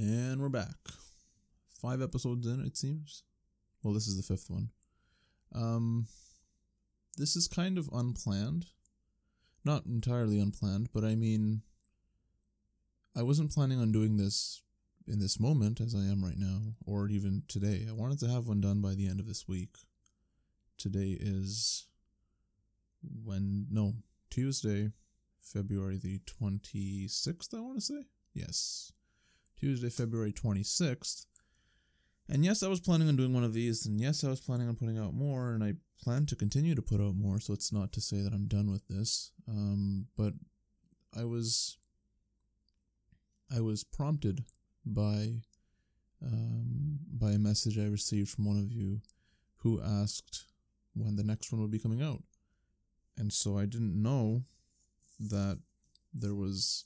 And we're back. Five episodes in, it seems. Well, this is the fifth one. Um, this is kind of unplanned. Not entirely unplanned, but I mean, I wasn't planning on doing this in this moment as I am right now, or even today. I wanted to have one done by the end of this week. Today is when no Tuesday, February the twenty sixth. I want to say yes, Tuesday, February twenty sixth. And yes, I was planning on doing one of these, and yes, I was planning on putting out more, and I plan to continue to put out more. So it's not to say that I'm done with this, um, but I was I was prompted by um, by a message I received from one of you who asked when the next one would be coming out. And so I didn't know that there was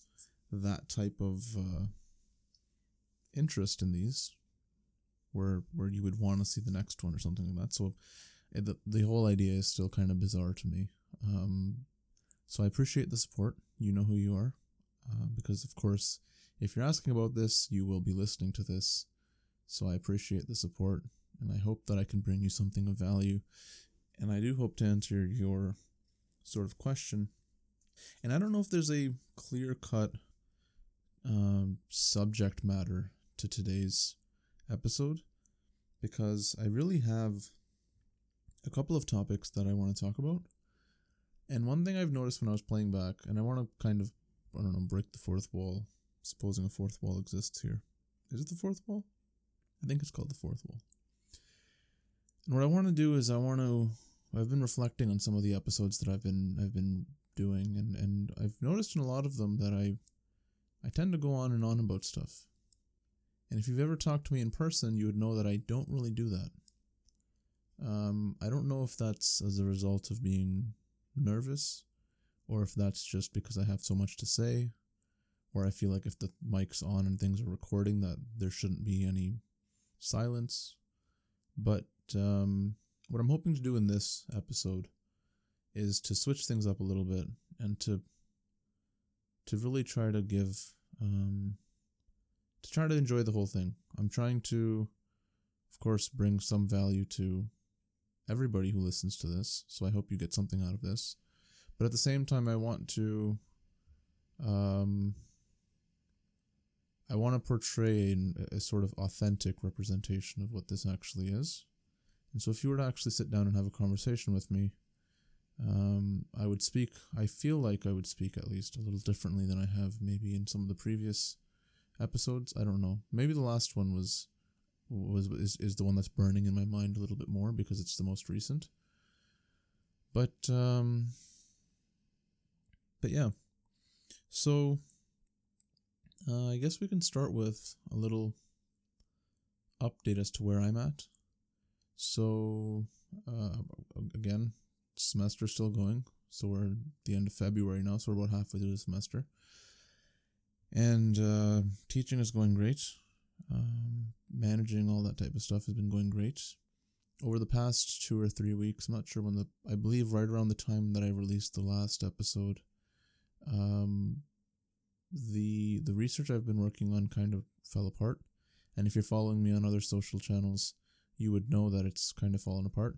that type of uh, interest in these where where you would want to see the next one or something like that. So it, the, the whole idea is still kind of bizarre to me. Um, so I appreciate the support. You know who you are. Uh, because, of course, if you're asking about this, you will be listening to this. So I appreciate the support and I hope that I can bring you something of value. And I do hope to answer your sort of question. And I don't know if there's a clear cut um, subject matter to today's episode because I really have a couple of topics that I want to talk about. And one thing I've noticed when I was playing back, and I want to kind of, I don't know, break the fourth wall supposing a fourth wall exists here. Is it the fourth wall? I think it's called the fourth wall. And what I want to do is I want to I've been reflecting on some of the episodes that I've been I've been doing and and I've noticed in a lot of them that I I tend to go on and on about stuff. And if you've ever talked to me in person, you would know that I don't really do that. Um, I don't know if that's as a result of being nervous or if that's just because I have so much to say or I feel like if the mic's on and things are recording, that there shouldn't be any silence. But um, what I'm hoping to do in this episode is to switch things up a little bit and to to really try to give um, to try to enjoy the whole thing. I'm trying to, of course, bring some value to everybody who listens to this. So I hope you get something out of this. But at the same time, I want to um, I want to portray a, sort of authentic representation of what this actually is. And so, if you were to actually sit down and have a conversation with me, um, I would speak. I feel like I would speak at least a little differently than I have maybe in some of the previous episodes. I don't know. Maybe the last one was was is, is the one that's burning in my mind a little bit more because it's the most recent. But um, but yeah. So uh, I guess we can start with a little update as to where I'm at. So, uh, again, semester still going. So we're at the end of February now, so we're about halfway through the semester. And uh, teaching is going great. Um, managing all that type of stuff has been going great. Over the past two or three weeks, I'm not sure when the, I believe right around the time that I released the last episode, um, the the research I've been working on kind of fell apart. And if you're following me on other social channels, you would know that it's kind of fallen apart.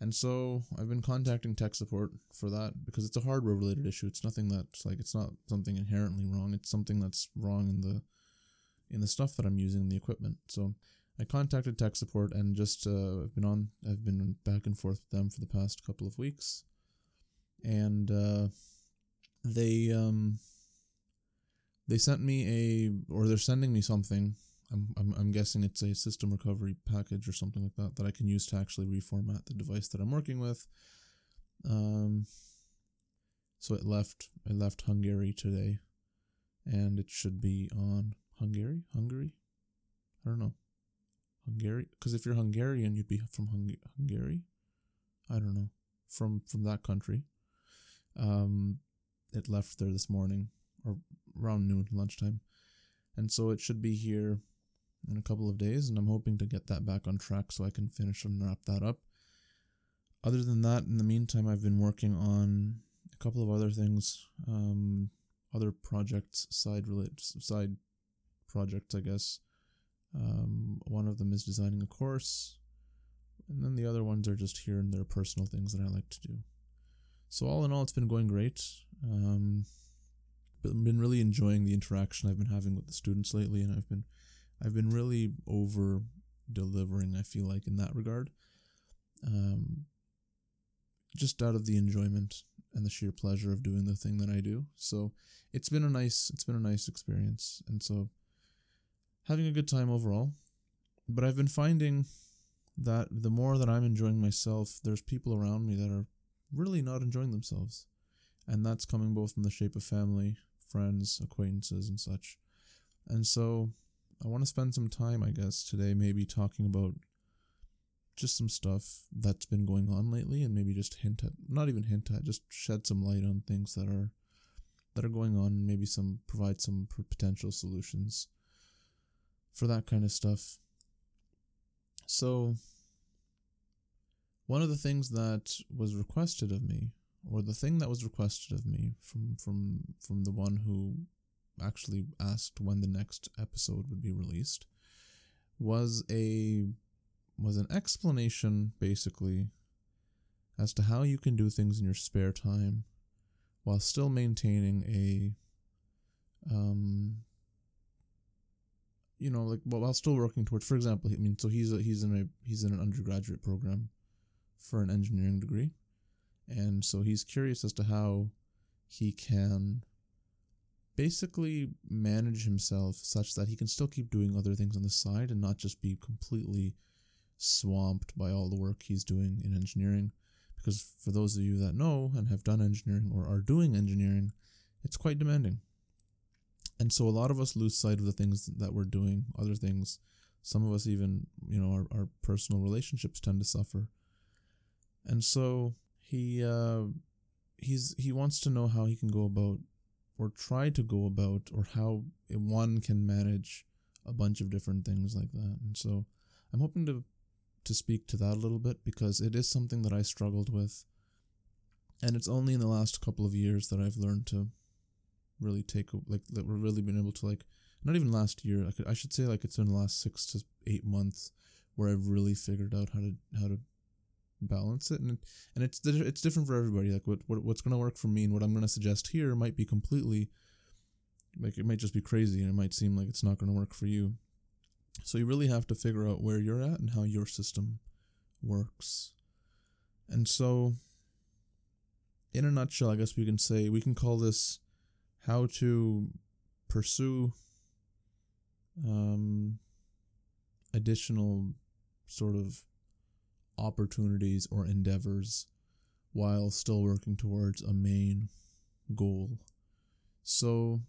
And so I've been contacting tech support for that because it's a hardware related issue. It's nothing that's like it's not something inherently wrong. It's something that's wrong in the in the stuff that I'm using, the equipment. So I contacted tech support and just uh, I've been on I've been back and forth with them for the past couple of weeks, and uh, they um they sent me a or they're sending me something I'm, I'm, I'm guessing it's a system recovery package or something like that that I can use to actually reformat the device that I'm working with. Um, so it left it left Hungary today, and it should be on Hungary. Hungary, I don't know. Hungary, because if you're Hungarian, you'd be from Hung- Hungary. I don't know from from that country. Um, it left there this morning or around noon, lunchtime. And so it should be here in a couple of days, and I'm hoping to get that back on track so I can finish and wrap that up. Other than that, in the meantime, I've been working on a couple of other things, um, other projects, side related, side projects, I guess. Um, one of them is designing a course, and then the other ones are just here and there personal things that I like to do. So all in all, it's been going great. Um, been really enjoying the interaction I've been having with the students lately, and I've been I've been really over delivering. I feel like in that regard, um, just out of the enjoyment and the sheer pleasure of doing the thing that I do. So it's been a nice it's been a nice experience, and so having a good time overall. But I've been finding that the more that I'm enjoying myself, there's people around me that are really not enjoying themselves. And that's coming both in the shape of family, friends, acquaintances, and such. And so I want to spend some time, I guess, today maybe talking about just some stuff that's been going on lately and maybe just hint at not even hint at just shed some light on things that are that are going on and maybe some provide some potential solutions for that kind of stuff. So one of the things that was requested of me or the thing that was requested of me from from from the one who actually asked when the next episode would be released was a was an explanation basically as to how you can do things in your spare time while still maintaining a um you know like while still working towards for example i mean so he's a, he's in a he's in an undergraduate program for an engineering degree and so he's curious as to how he can basically manage himself such that he can still keep doing other things on the side and not just be completely swamped by all the work he's doing in engineering. Because for those of you that know and have done engineering or are doing engineering, it's quite demanding. And so a lot of us lose sight of the things that we're doing, other things. Some of us even, you know, our, our personal relationships tend to suffer. And so he uh, he's he wants to know how he can go about or try to go about or how one can manage a bunch of different things like that. And so I'm hoping to to speak to that a little bit because it is something that I struggled with. And it's only in the last couple of years that I've learned to really take like that we're really been able to like not even last year I could I should say like it's in the last 6 to 8 months where I've really figured out how to how to balance it and and it's it's different for everybody. Like what, what what's going to work for me and what I'm going to suggest here might be completely like it might just be crazy and it might seem like it's not going to work for you. So you really have to figure out where you're at and how your system works. And so in a nutshell i guess we can say we can call this how to pursue um additional sort of opportunities or endeavors while still working towards a main goal. So,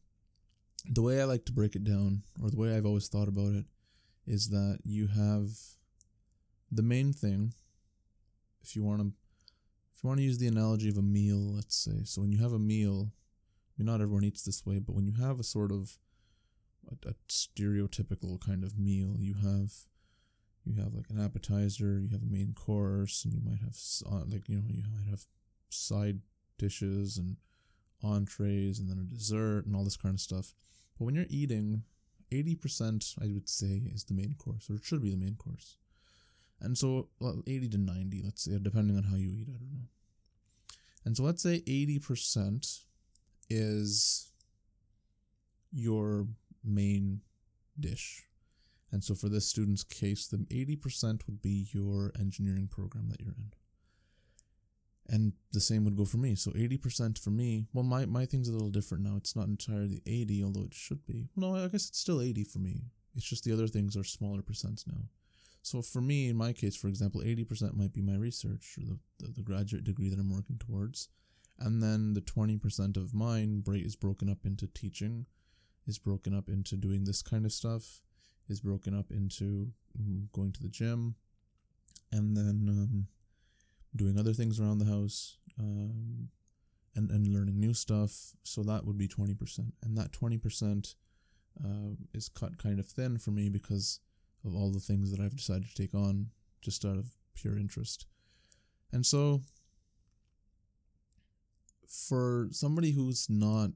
the way I like to break it down, or the way I've always thought about it, is that you have the main thing. If you want to, if you want to use the analogy of a meal, let's say, so when you have a meal, I mean, not everyone eats this way, but when you have a sort of a, a stereotypical kind of meal, you have you have like an appetizer, you have a main course, and you might have uh, like you know you might have side dishes and entrees, and then a dessert and all this kind of stuff. But when you're eating, eighty percent I would say is the main course, or it should be the main course. And so well, eighty to ninety, let's say, depending on how you eat, I don't know. And so let's say eighty percent is your main dish and so for this student's case, the 80% would be your engineering program that you're in. And the same would go for me. So 80% for me, well, my, my thing's a little different now. It's not entirely 80, although it should be. No, I guess it's still 80 for me. It's just the other things are smaller percents now. So for me, in my case, for example, 80% might be my research or the, the, the graduate degree that I'm working towards. And then the 20% of mine is broken up into teaching, is broken up into doing this kind of stuff, is broken up into mm, going to the gym and then um, doing other things around the house um, and, and learning new stuff. So that would be 20%. And that 20% uh, is cut kind of thin for me because of all the things that I've decided to take on just out of pure interest. And so for somebody who's not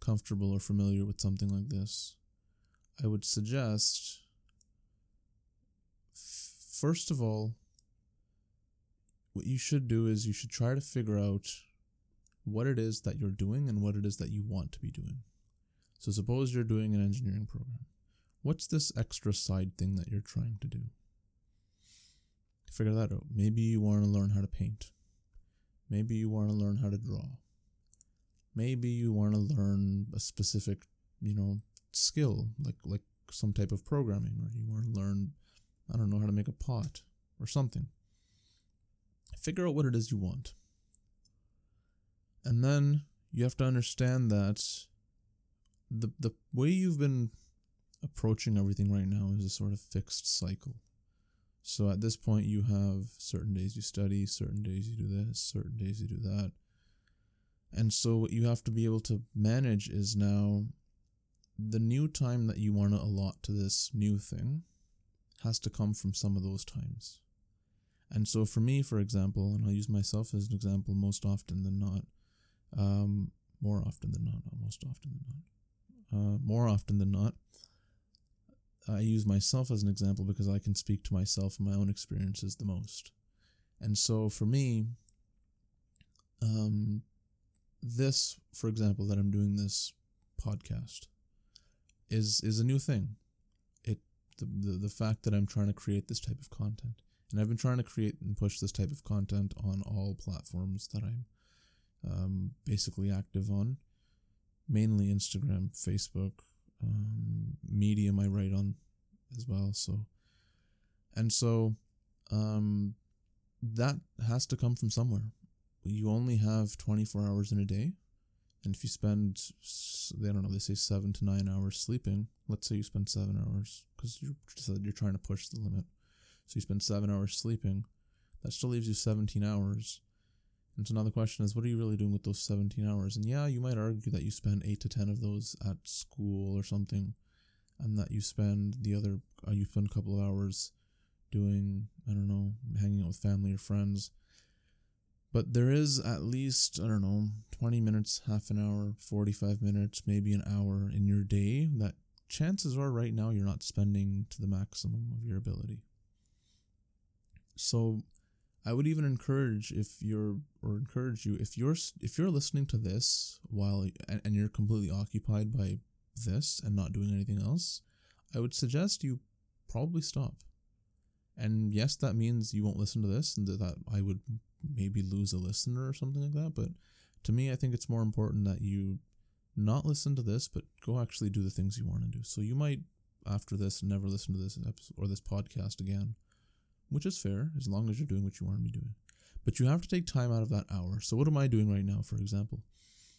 comfortable or familiar with something like this, I would suggest, first of all, what you should do is you should try to figure out what it is that you're doing and what it is that you want to be doing. So, suppose you're doing an engineering program. What's this extra side thing that you're trying to do? Figure that out. Maybe you want to learn how to paint. Maybe you want to learn how to draw. Maybe you want to learn a specific, you know, skill, like like some type of programming, or you want to learn, I don't know, how to make a pot or something. Figure out what it is you want. And then you have to understand that the the way you've been approaching everything right now is a sort of fixed cycle. So at this point, you have certain days you study, certain days you do this, certain days you do that. And so what you have to be able to manage is now the new time that you want to allot to this new thing has to come from some of those times. And so for me, for example, and I'll use myself as an example most often than not, um, more often than not, not most often than not, uh, more often than not, I use myself as an example because I can speak to myself and my own experiences the most. And so for me, um, this, for example, that I'm doing this podcast is is a new thing. It the, the the fact that I'm trying to create this type of content, and I've been trying to create and push this type of content on all platforms that I'm um, basically active on, mainly Instagram, Facebook, um, Medium I write on as well. So, and so, um, that has to come from somewhere. You only have 24 hours in a day. And if you spend, I don't know, they say seven to nine hours sleeping. Let's say you spend seven hours because you're you're trying to push the limit. So you spend seven hours sleeping. That still leaves you 17 hours. And so now the question is, what are you really doing with those 17 hours? And yeah, you might argue that you spend eight to 10 of those at school or something and that you spend the other uh, you spend a couple of hours doing I don't know hanging out with family or friends. But there is at least I don't know 20 minutes, half an hour, 45 minutes, maybe an hour in your day that chances are right now you're not spending to the maximum of your ability. So I would even encourage if you're or encourage you if you're if you're listening to this while and, and you're completely occupied by this and not doing anything else, I would suggest you probably stop. And yes, that means you won't listen to this and that I would maybe lose a listener or something like that. But to me, I think it's more important that you not listen to this, but go actually do the things you want to do. So you might, after this, never listen to this episode or this podcast again, which is fair as long as you're doing what you want to be doing. But you have to take time out of that hour. So what am I doing right now, for example?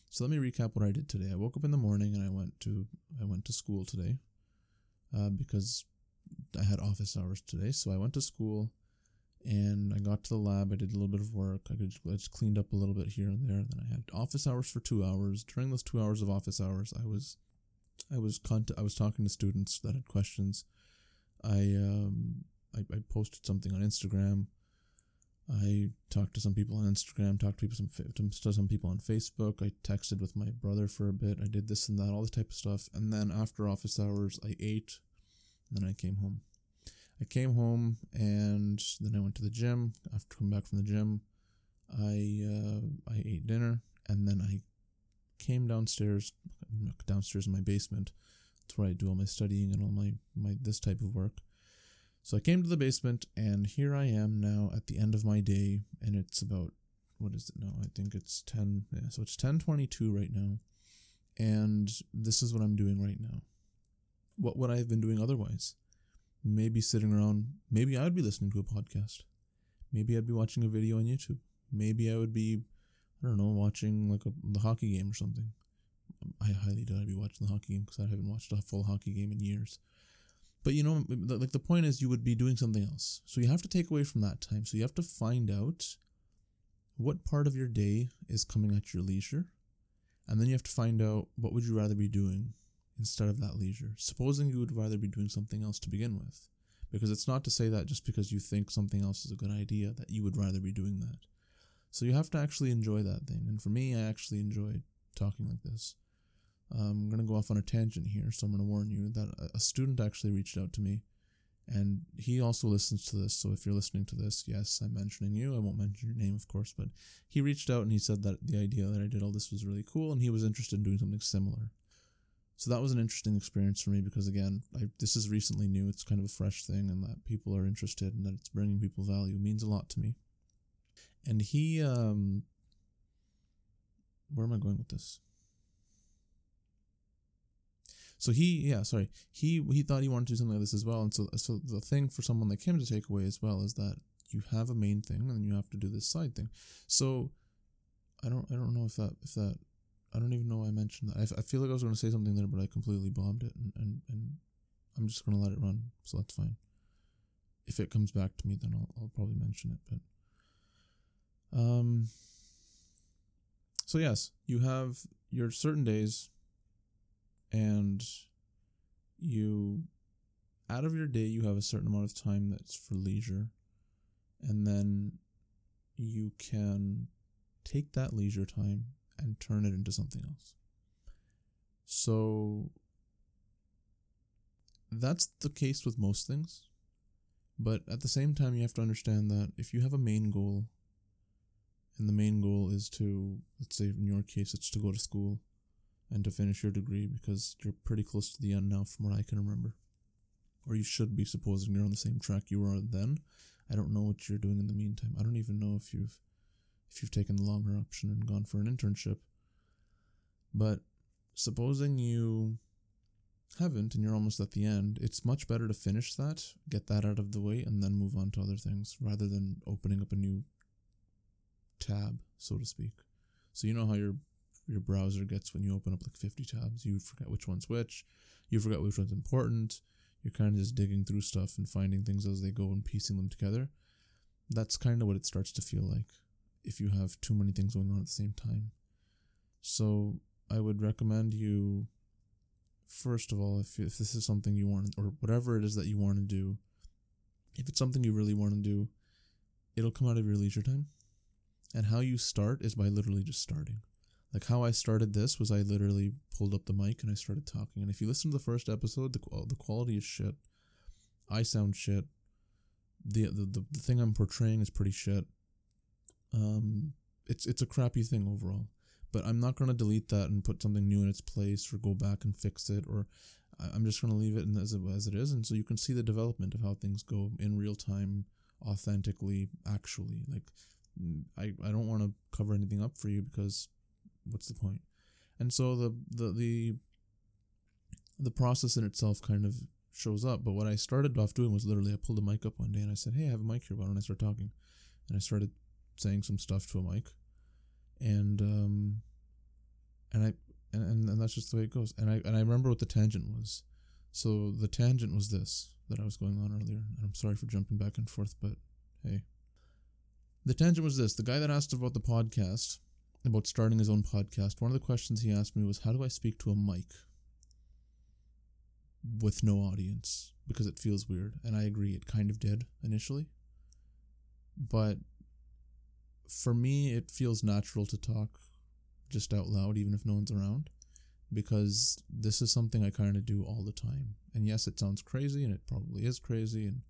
So let me recap what I did today. I woke up in the morning and I went to I went to school today uh, because I had office hours today. So I went to school and I got to the lab. I did a little bit of work. I, I just cleaned up a little bit here and there. Then I had office hours for two hours. During those two hours of office hours, I was I was cont- I was talking to students that had questions. I um I, I posted something on Instagram. I talked to some people on Instagram, talked to people some to some people on Facebook. I texted with my brother for a bit. I did this and that, all this type of stuff. And then after office hours, I ate. And then I came home. I came home and then I went to the gym. After coming back from the gym, I uh, I ate dinner and then I came downstairs, downstairs in my basement. That's where I do all my studying and all my my this type of work. So I came to the basement, and here I am now at the end of my day, and it's about what is it now? I think it's ten. Yeah, so it's ten twenty two right now, and this is what I'm doing right now. What would I have been doing otherwise? Maybe sitting around. Maybe I would be listening to a podcast. Maybe I'd be watching a video on YouTube. Maybe I would be, I don't know, watching like a the hockey game or something. I highly doubt I'd be watching the hockey game because I haven't watched a full hockey game in years. But you know, like the point is, you would be doing something else. So you have to take away from that time. So you have to find out what part of your day is coming at your leisure, and then you have to find out what would you rather be doing instead of that leisure. Supposing you would rather be doing something else to begin with, because it's not to say that just because you think something else is a good idea that you would rather be doing that. So you have to actually enjoy that thing. And for me, I actually enjoy talking like this. Um, I'm going to go off on a tangent here, so I'm going to warn you that a student actually reached out to me and he also listens to this. So if you're listening to this, yes, I'm mentioning you. I won't mention your name, of course, but he reached out and he said that the idea that I did all this was really cool and he was interested in doing something similar. So that was an interesting experience for me because again, I, this is recently new. It's kind of a fresh thing, and that people are interested and that it's bringing people value means a lot to me. And he, um, where am I going with this? So he, yeah, sorry, he he thought he wanted to do something like this as well. And so, so the thing for someone like him to take away as well is that you have a main thing and you have to do this side thing. So I don't, I don't know if that, if that, I don't even know I mentioned that. I, I feel like I was going to say something there, but I completely bombed it, and and, and I'm just going to let it run. So that's fine. If it comes back to me, then I'll I'll probably mention it. But um. So yes, you have your certain days and you out of your day you have a certain amount of time that's for leisure and then you can take that leisure time and turn it into something else so that's the case with most things but at the same time you have to understand that if you have a main goal and the main goal is to let's say in your case it's to go to school and to finish your degree because you're pretty close to the end now from what I can remember. Or you should be supposing you're on the same track you were then. I don't know what you're doing in the meantime. I don't even know if you've if you've taken the longer option and gone for an internship. But supposing you haven't and you're almost at the end, it's much better to finish that, get that out of the way, and then move on to other things rather than opening up a new tab, so to speak. So you know how your your browser gets when you open up like 50 tabs. You forget which one's which. You forget which one's important. You're kind of just digging through stuff and finding things as they go and piecing them together. That's kind of what it starts to feel like if you have too many things going on at the same time. So I would recommend you, first of all, if, if this is something you want, or whatever it is that you want to do, if it's something you really want to do, it'll come out of your leisure time. And how you start is by literally just starting. Like how I started this was I literally pulled up the mic and I started talking. And if you listen to the first episode, the the quality is shit. I sound shit. The the the, the thing I'm portraying is pretty shit. Um, it's it's a crappy thing overall. But I'm not gonna delete that and put something new in its place or go back and fix it or I'm just gonna leave it as it, as it is, and so you can see the development of how things go in real time, authentically, actually. Like I I don't want to cover anything up for you because what's the point? And so the the the the process in itself kind of shows up. But what I started off doing was literally I pulled the mic up one day and I said, "Hey, I have a mic here. Why don't I start talking?" And I started saying some stuff to a mic, and um, and I and, and that's just the way it goes. And I and I remember what the tangent was. So the tangent was this that I was going on earlier. And I'm sorry for jumping back and forth, but hey. The tangent was this: the guy that asked about the podcast about starting his own podcast, one of the questions he asked me was, How do I speak to a mic with no audience? Because it feels weird. And I agree, it kind of did initially. But for me, it feels natural to talk just out loud, even if no one's around, because this is something I kind of do all the time. And yes, it sounds crazy, and it probably is crazy, and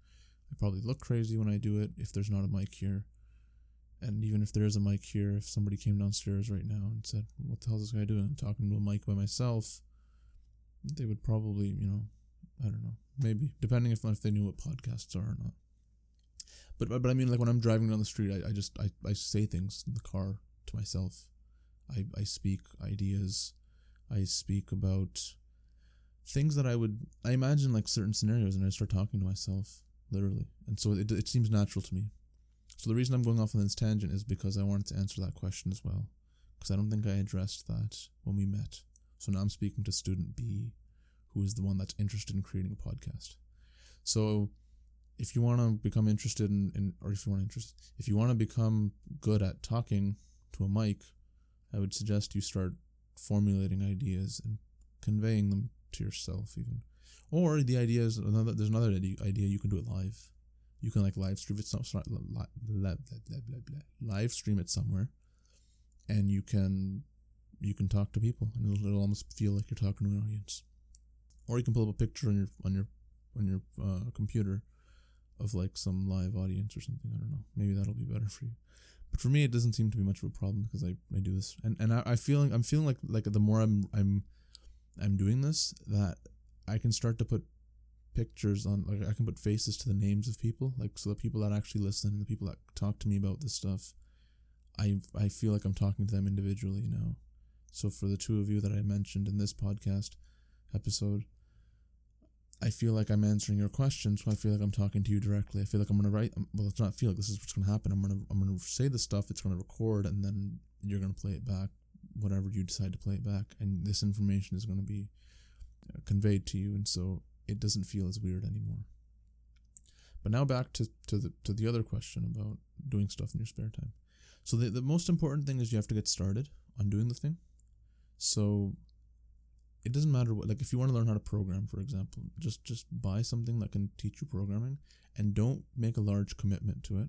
I probably look crazy when I do it if there's not a mic here. And even if there is a mic here, if somebody came downstairs right now and said, What the hell is this guy doing? I'm talking to a mic by myself, they would probably, you know, I don't know, maybe, depending if, if they knew what podcasts are or not. But, but, I mean, like when I'm driving down the street, I, I just, I, I say things in the car to myself. I, I speak ideas. I speak about things that I would, I imagine like certain scenarios and I start talking to myself, literally. And so it, it seems natural to me. So the reason I'm going off on this tangent is because I wanted to answer that question as well. Because I don't think I addressed that when we met. So now I'm speaking to student B, who is the one that's interested in creating a podcast. So if you want to become interested in, in or if you want to interest, if you want to become good at talking to a mic, I would suggest you start formulating ideas and conveying them to yourself even. Or the idea is another. There's another idea you can do it live you can like live stream it some live stream it somewhere and you can you can talk to people, and it'll, it'll almost feel like you're talking to an audience. Or you can pull up a picture on your on your on your uh, computer of like some live audience or something. I don't know. Maybe that'll be better for you. But for me, it doesn't seem to be much of a problem because I, I do this, and and I, I feeling I'm feeling like like the more I'm I'm I'm doing this, that I can start to put pictures on like I can put faces to the names of people, like so the people that actually listen and the people that talk to me about this stuff, I I feel like I'm talking to them individually now. So for the two of you that I mentioned in this podcast episode, I feel like I'm answering your questions. So I feel like I'm talking to you directly. I feel like I'm gonna write. Well, it's not feel like this is what's gonna happen. I'm gonna I'm gonna say the stuff. It's gonna record, and then you're gonna play it back, whatever you decide to play it back, and this information is gonna be uh, conveyed to you, and so it doesn't feel as weird anymore. But now back to, to the to the other question about doing stuff in your spare time. So the, the most important thing is you have to get started on doing the thing. So it doesn't matter what like if you want to learn how to program for example just just buy something that can teach you programming and don't make a large commitment to it.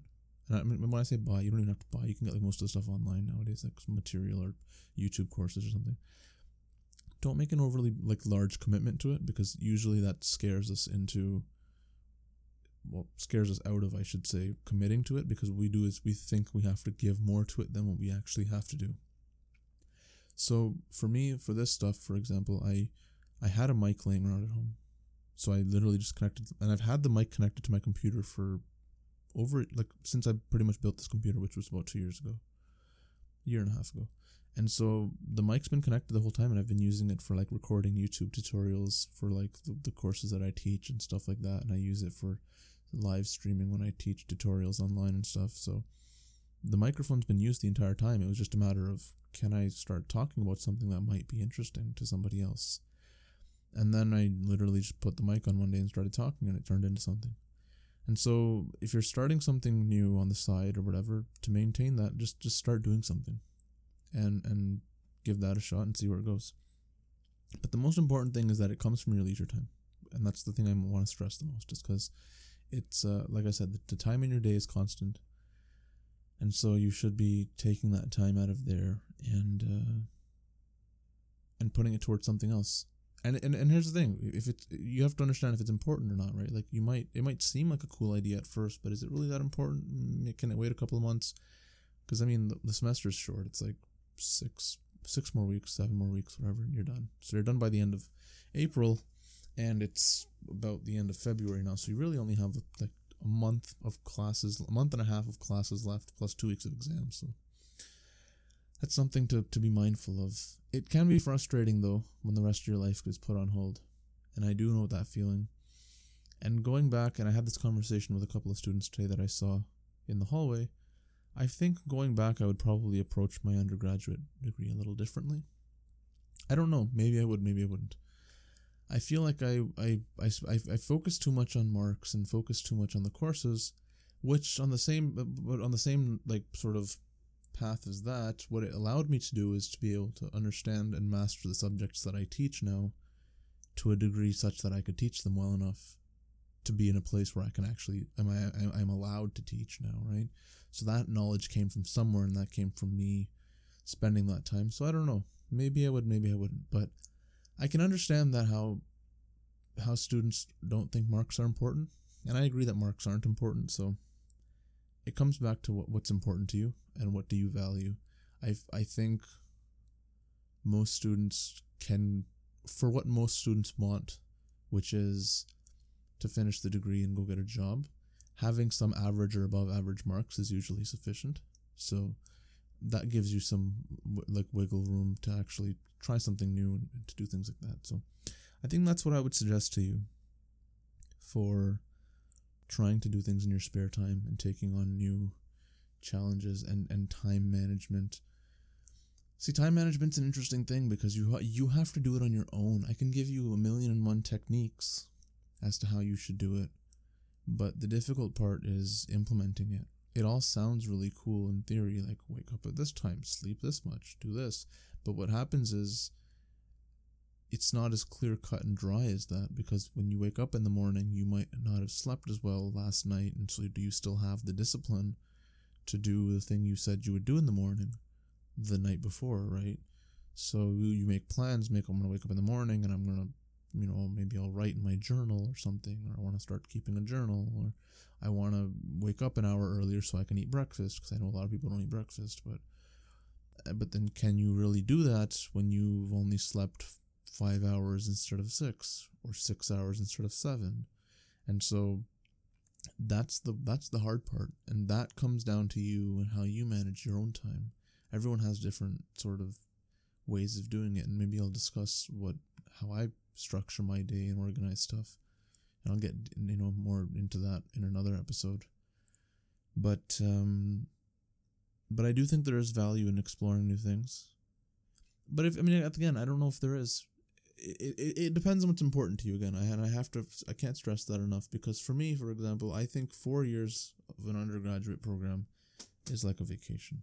And I mean, when i say buy you don't even have to buy you can get like most of the stuff online nowadays like material or youtube courses or something. Don't make an overly like large commitment to it because usually that scares us into well scares us out of i should say committing to it because what we do is we think we have to give more to it than what we actually have to do so for me, for this stuff, for example, I I had a mic laying around at home. So I literally just connected and I've had the mic connected to my computer for over like since I pretty much built this computer, which was about two years ago. Year and a half ago. And so the mic's been connected the whole time and I've been using it for like recording YouTube tutorials for like the, the courses that I teach and stuff like that. And I use it for live streaming when I teach tutorials online and stuff. So the microphone's been used the entire time. It was just a matter of can I start talking about something that might be interesting to somebody else? And then I literally just put the mic on one day and started talking, and it turned into something. And so, if you're starting something new on the side or whatever, to maintain that, just just start doing something, and and give that a shot and see where it goes. But the most important thing is that it comes from your leisure time, and that's the thing I want to stress the most, is because it's uh, like I said, the, the time in your day is constant, and so you should be taking that time out of there and uh, and putting it towards something else. And, and and here's the thing: if it's you have to understand if it's important or not, right? Like you might it might seem like a cool idea at first, but is it really that important? Mm, can it wait a couple of months? Because I mean, the, the semester is short; it's like six six more weeks, seven more weeks, whatever, and you're done. So you're done by the end of April, and it's about the end of February now. So you really only have like a month of classes, a month and a half of classes left, plus two weeks of exams. So that's something to, to be mindful of. It can be frustrating though when the rest of your life gets put on hold. And I do know that feeling. And going back, and I had this conversation with a couple of students today that I saw in the hallway. I think going back, I would probably approach my undergraduate degree a little differently. I don't know. Maybe I would, maybe I wouldn't. I feel like I, I, I, I, focus too much on marks and focus too much on the courses, which on the same, uh, but on the same like sort of path as that, what it allowed me to do is to be able to understand and master the subjects that I teach now to a degree such that I could teach them well enough to be in a place where I can actually am I I'm allowed to teach now, right? So that knowledge came from somewhere and that came from me spending that time. So I don't know. Maybe I would, maybe I wouldn't, but I can understand that how how students don't think marks are important, and I agree that marks aren't important. So it comes back to what, what's important to you and what do you value. I I think most students can for what most students want, which is to finish the degree and go get a job. Having some average or above average marks is usually sufficient. So that gives you some like wiggle room to actually try something new and to do things like that. So I think that's what I would suggest to you for trying to do things in your spare time and taking on new challenges and, and time management. See, time management's an interesting thing because you you have to do it on your own. I can give you a million and one techniques as to how you should do it, but the difficult part is implementing it. It all sounds really cool in theory, like wake up at this time, sleep this much, do this. But what happens is it's not as clear cut and dry as that because when you wake up in the morning, you might not have slept as well last night, and so do you still have the discipline to do the thing you said you would do in the morning the night before, right? So you make plans, make I'm gonna wake up in the morning and I'm gonna you know, maybe I'll write in my journal or something, or I want to start keeping a journal, or I want to wake up an hour earlier so I can eat breakfast because I know a lot of people don't eat breakfast. But uh, but then can you really do that when you've only slept five hours instead of six, or six hours instead of seven? And so that's the that's the hard part, and that comes down to you and how you manage your own time. Everyone has different sort of ways of doing it, and maybe I'll discuss what how I structure my day and organize stuff. And I'll get you know more into that in another episode. But um, but I do think there is value in exploring new things. But if I mean again, I don't know if there is. It, it, it depends on what's important to you again. I and I have to I can't stress that enough because for me, for example, I think four years of an undergraduate program is like a vacation,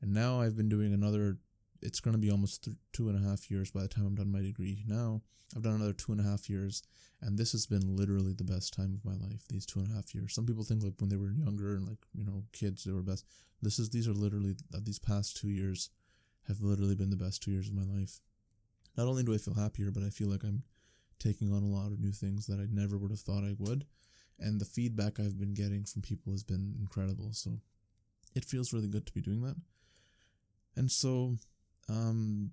and now I've been doing another it's going to be almost th- two and a half years by the time I'm done my degree. Now I've done another two and a half years, and this has been literally the best time of my life. These two and a half years. Some people think like when they were younger and like you know kids they were best. This is these are literally uh, these past two years have literally been the best two years of my life. Not only do I feel happier, but I feel like I'm taking on a lot of new things that I never would have thought I would, and the feedback I've been getting from people has been incredible. So it feels really good to be doing that. And so um,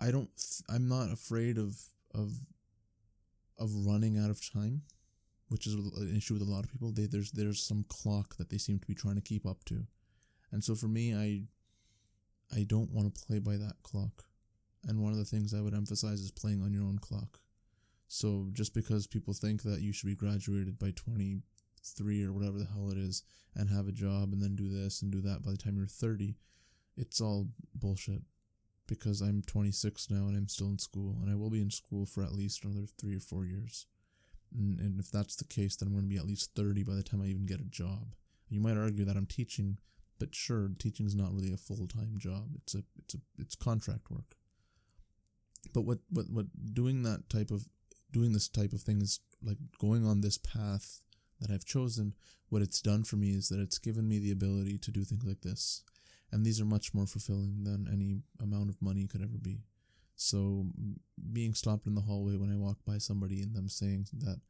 I don't. I'm not afraid of of of running out of time, which is an issue with a lot of people. They, there's there's some clock that they seem to be trying to keep up to, and so for me, I I don't want to play by that clock. And one of the things I would emphasize is playing on your own clock. So just because people think that you should be graduated by 23 or whatever the hell it is and have a job and then do this and do that by the time you're 30, it's all bullshit because I'm 26 now and I'm still in school, and I will be in school for at least another three or four years. And, and if that's the case, then I'm going to be at least 30 by the time I even get a job. You might argue that I'm teaching, but sure, teaching is not really a full time job. It's a it's a it's contract work. But what, what what doing that type of doing this type of thing is like going on this path that I've chosen. What it's done for me is that it's given me the ability to do things like this and these are much more fulfilling than any amount of money could ever be. So, being stopped in the hallway when I walk by somebody and them saying that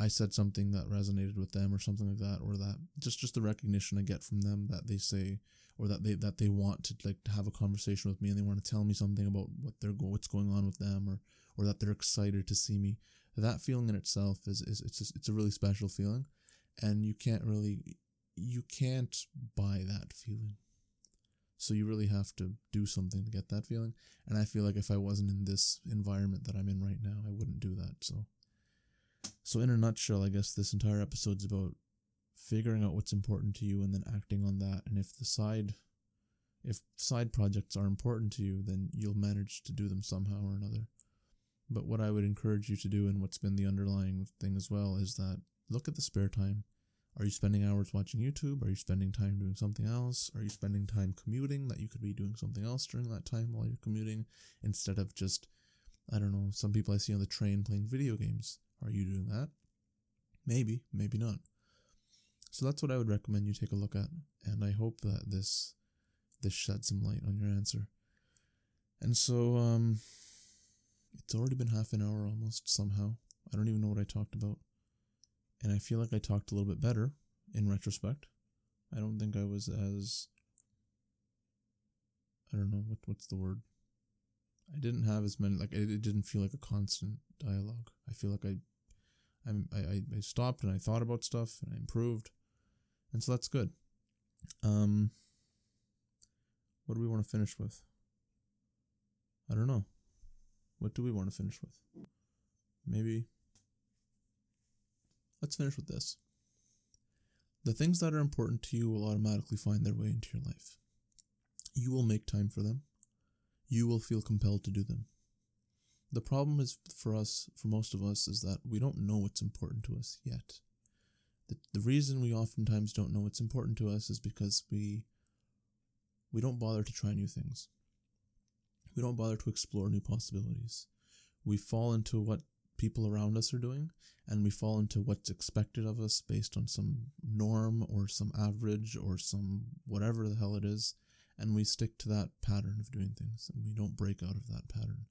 I said something that resonated with them or something like that, or that just just the recognition I get from them that they say or that they that they want to like to have a conversation with me and they want to tell me something about what they're what's going on with them or or that they're excited to see me. That feeling in itself is is it's just, it's a really special feeling, and you can't really you can't buy that feeling. So you really have to do something to get that feeling. And I feel like if I wasn't in this environment that I'm in right now, I wouldn't do that. So so in a nutshell, I guess this entire episode's about figuring out what's important to you and then acting on that. And if the side if side projects are important to you, then you'll manage to do them somehow or another. But what I would encourage you to do and what's been the underlying thing as well is that look at the spare time are you spending hours watching YouTube? Are you spending time doing something else? Are you spending time commuting that you could be doing something else during that time while you're commuting instead of just, I don't know, some people I see on the train playing video games? Are you doing that? Maybe, maybe not. So that's what I would recommend you take a look at, and I hope that this this sheds some light on your answer. And so um it's already been half an hour almost somehow. I don't even know what I talked about and I feel like I talked a little bit better in retrospect. I don't think I was as I don't know what what's the word. I didn't have as many like it, it didn't feel like a constant dialogue. I feel like I I'm, I I stopped and I thought about stuff and I improved, and so that's good. Um, what do we want to finish with? I don't know. What do we want to finish with? Maybe Let's finish with this. The things that are important to you will automatically find their way into your life. You will make time for them. You will feel compelled to do them. The problem is for us, for most of us, is that we don't know what's important to us yet. The, the reason we oftentimes don't know what's important to us is because we we don't bother to try new things. We don't bother to explore new possibilities. We fall into what people around us are doing and we fall into what's expected of us based on some norm or some average or some whatever the hell it is and we stick to that pattern of doing things and we don't break out of that pattern.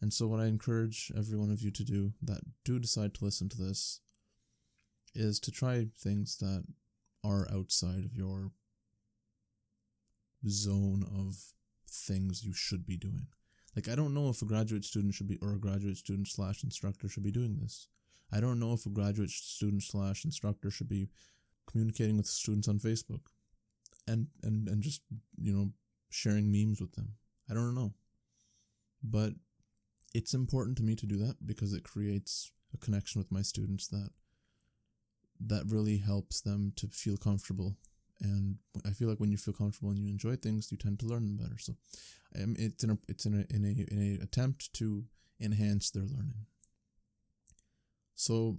And so, what I encourage every one of you to do that do decide to listen to this is to try things that are outside of your zone of things you should be doing. Like, I don't know if a graduate student should be, or a graduate student slash instructor should be doing this. I don't know if a graduate student slash instructor should be communicating with students on Facebook and, and, and just, you know, sharing memes with them. I don't know. But it's important to me to do that because it creates a connection with my students that that really helps them to feel comfortable and I feel like when you feel comfortable and you enjoy things, you tend to learn them better. So, um, it's in a it's in a in a in a attempt to enhance their learning. So,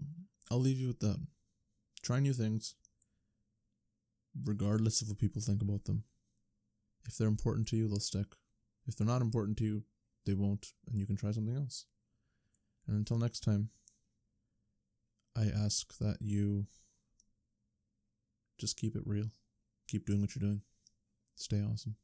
I'll leave you with that. Try new things, regardless of what people think about them. If they're important to you, they'll stick. If they're not important to you, they won't, and you can try something else. And until next time, I ask that you just keep it real. Keep doing what you're doing. Stay awesome.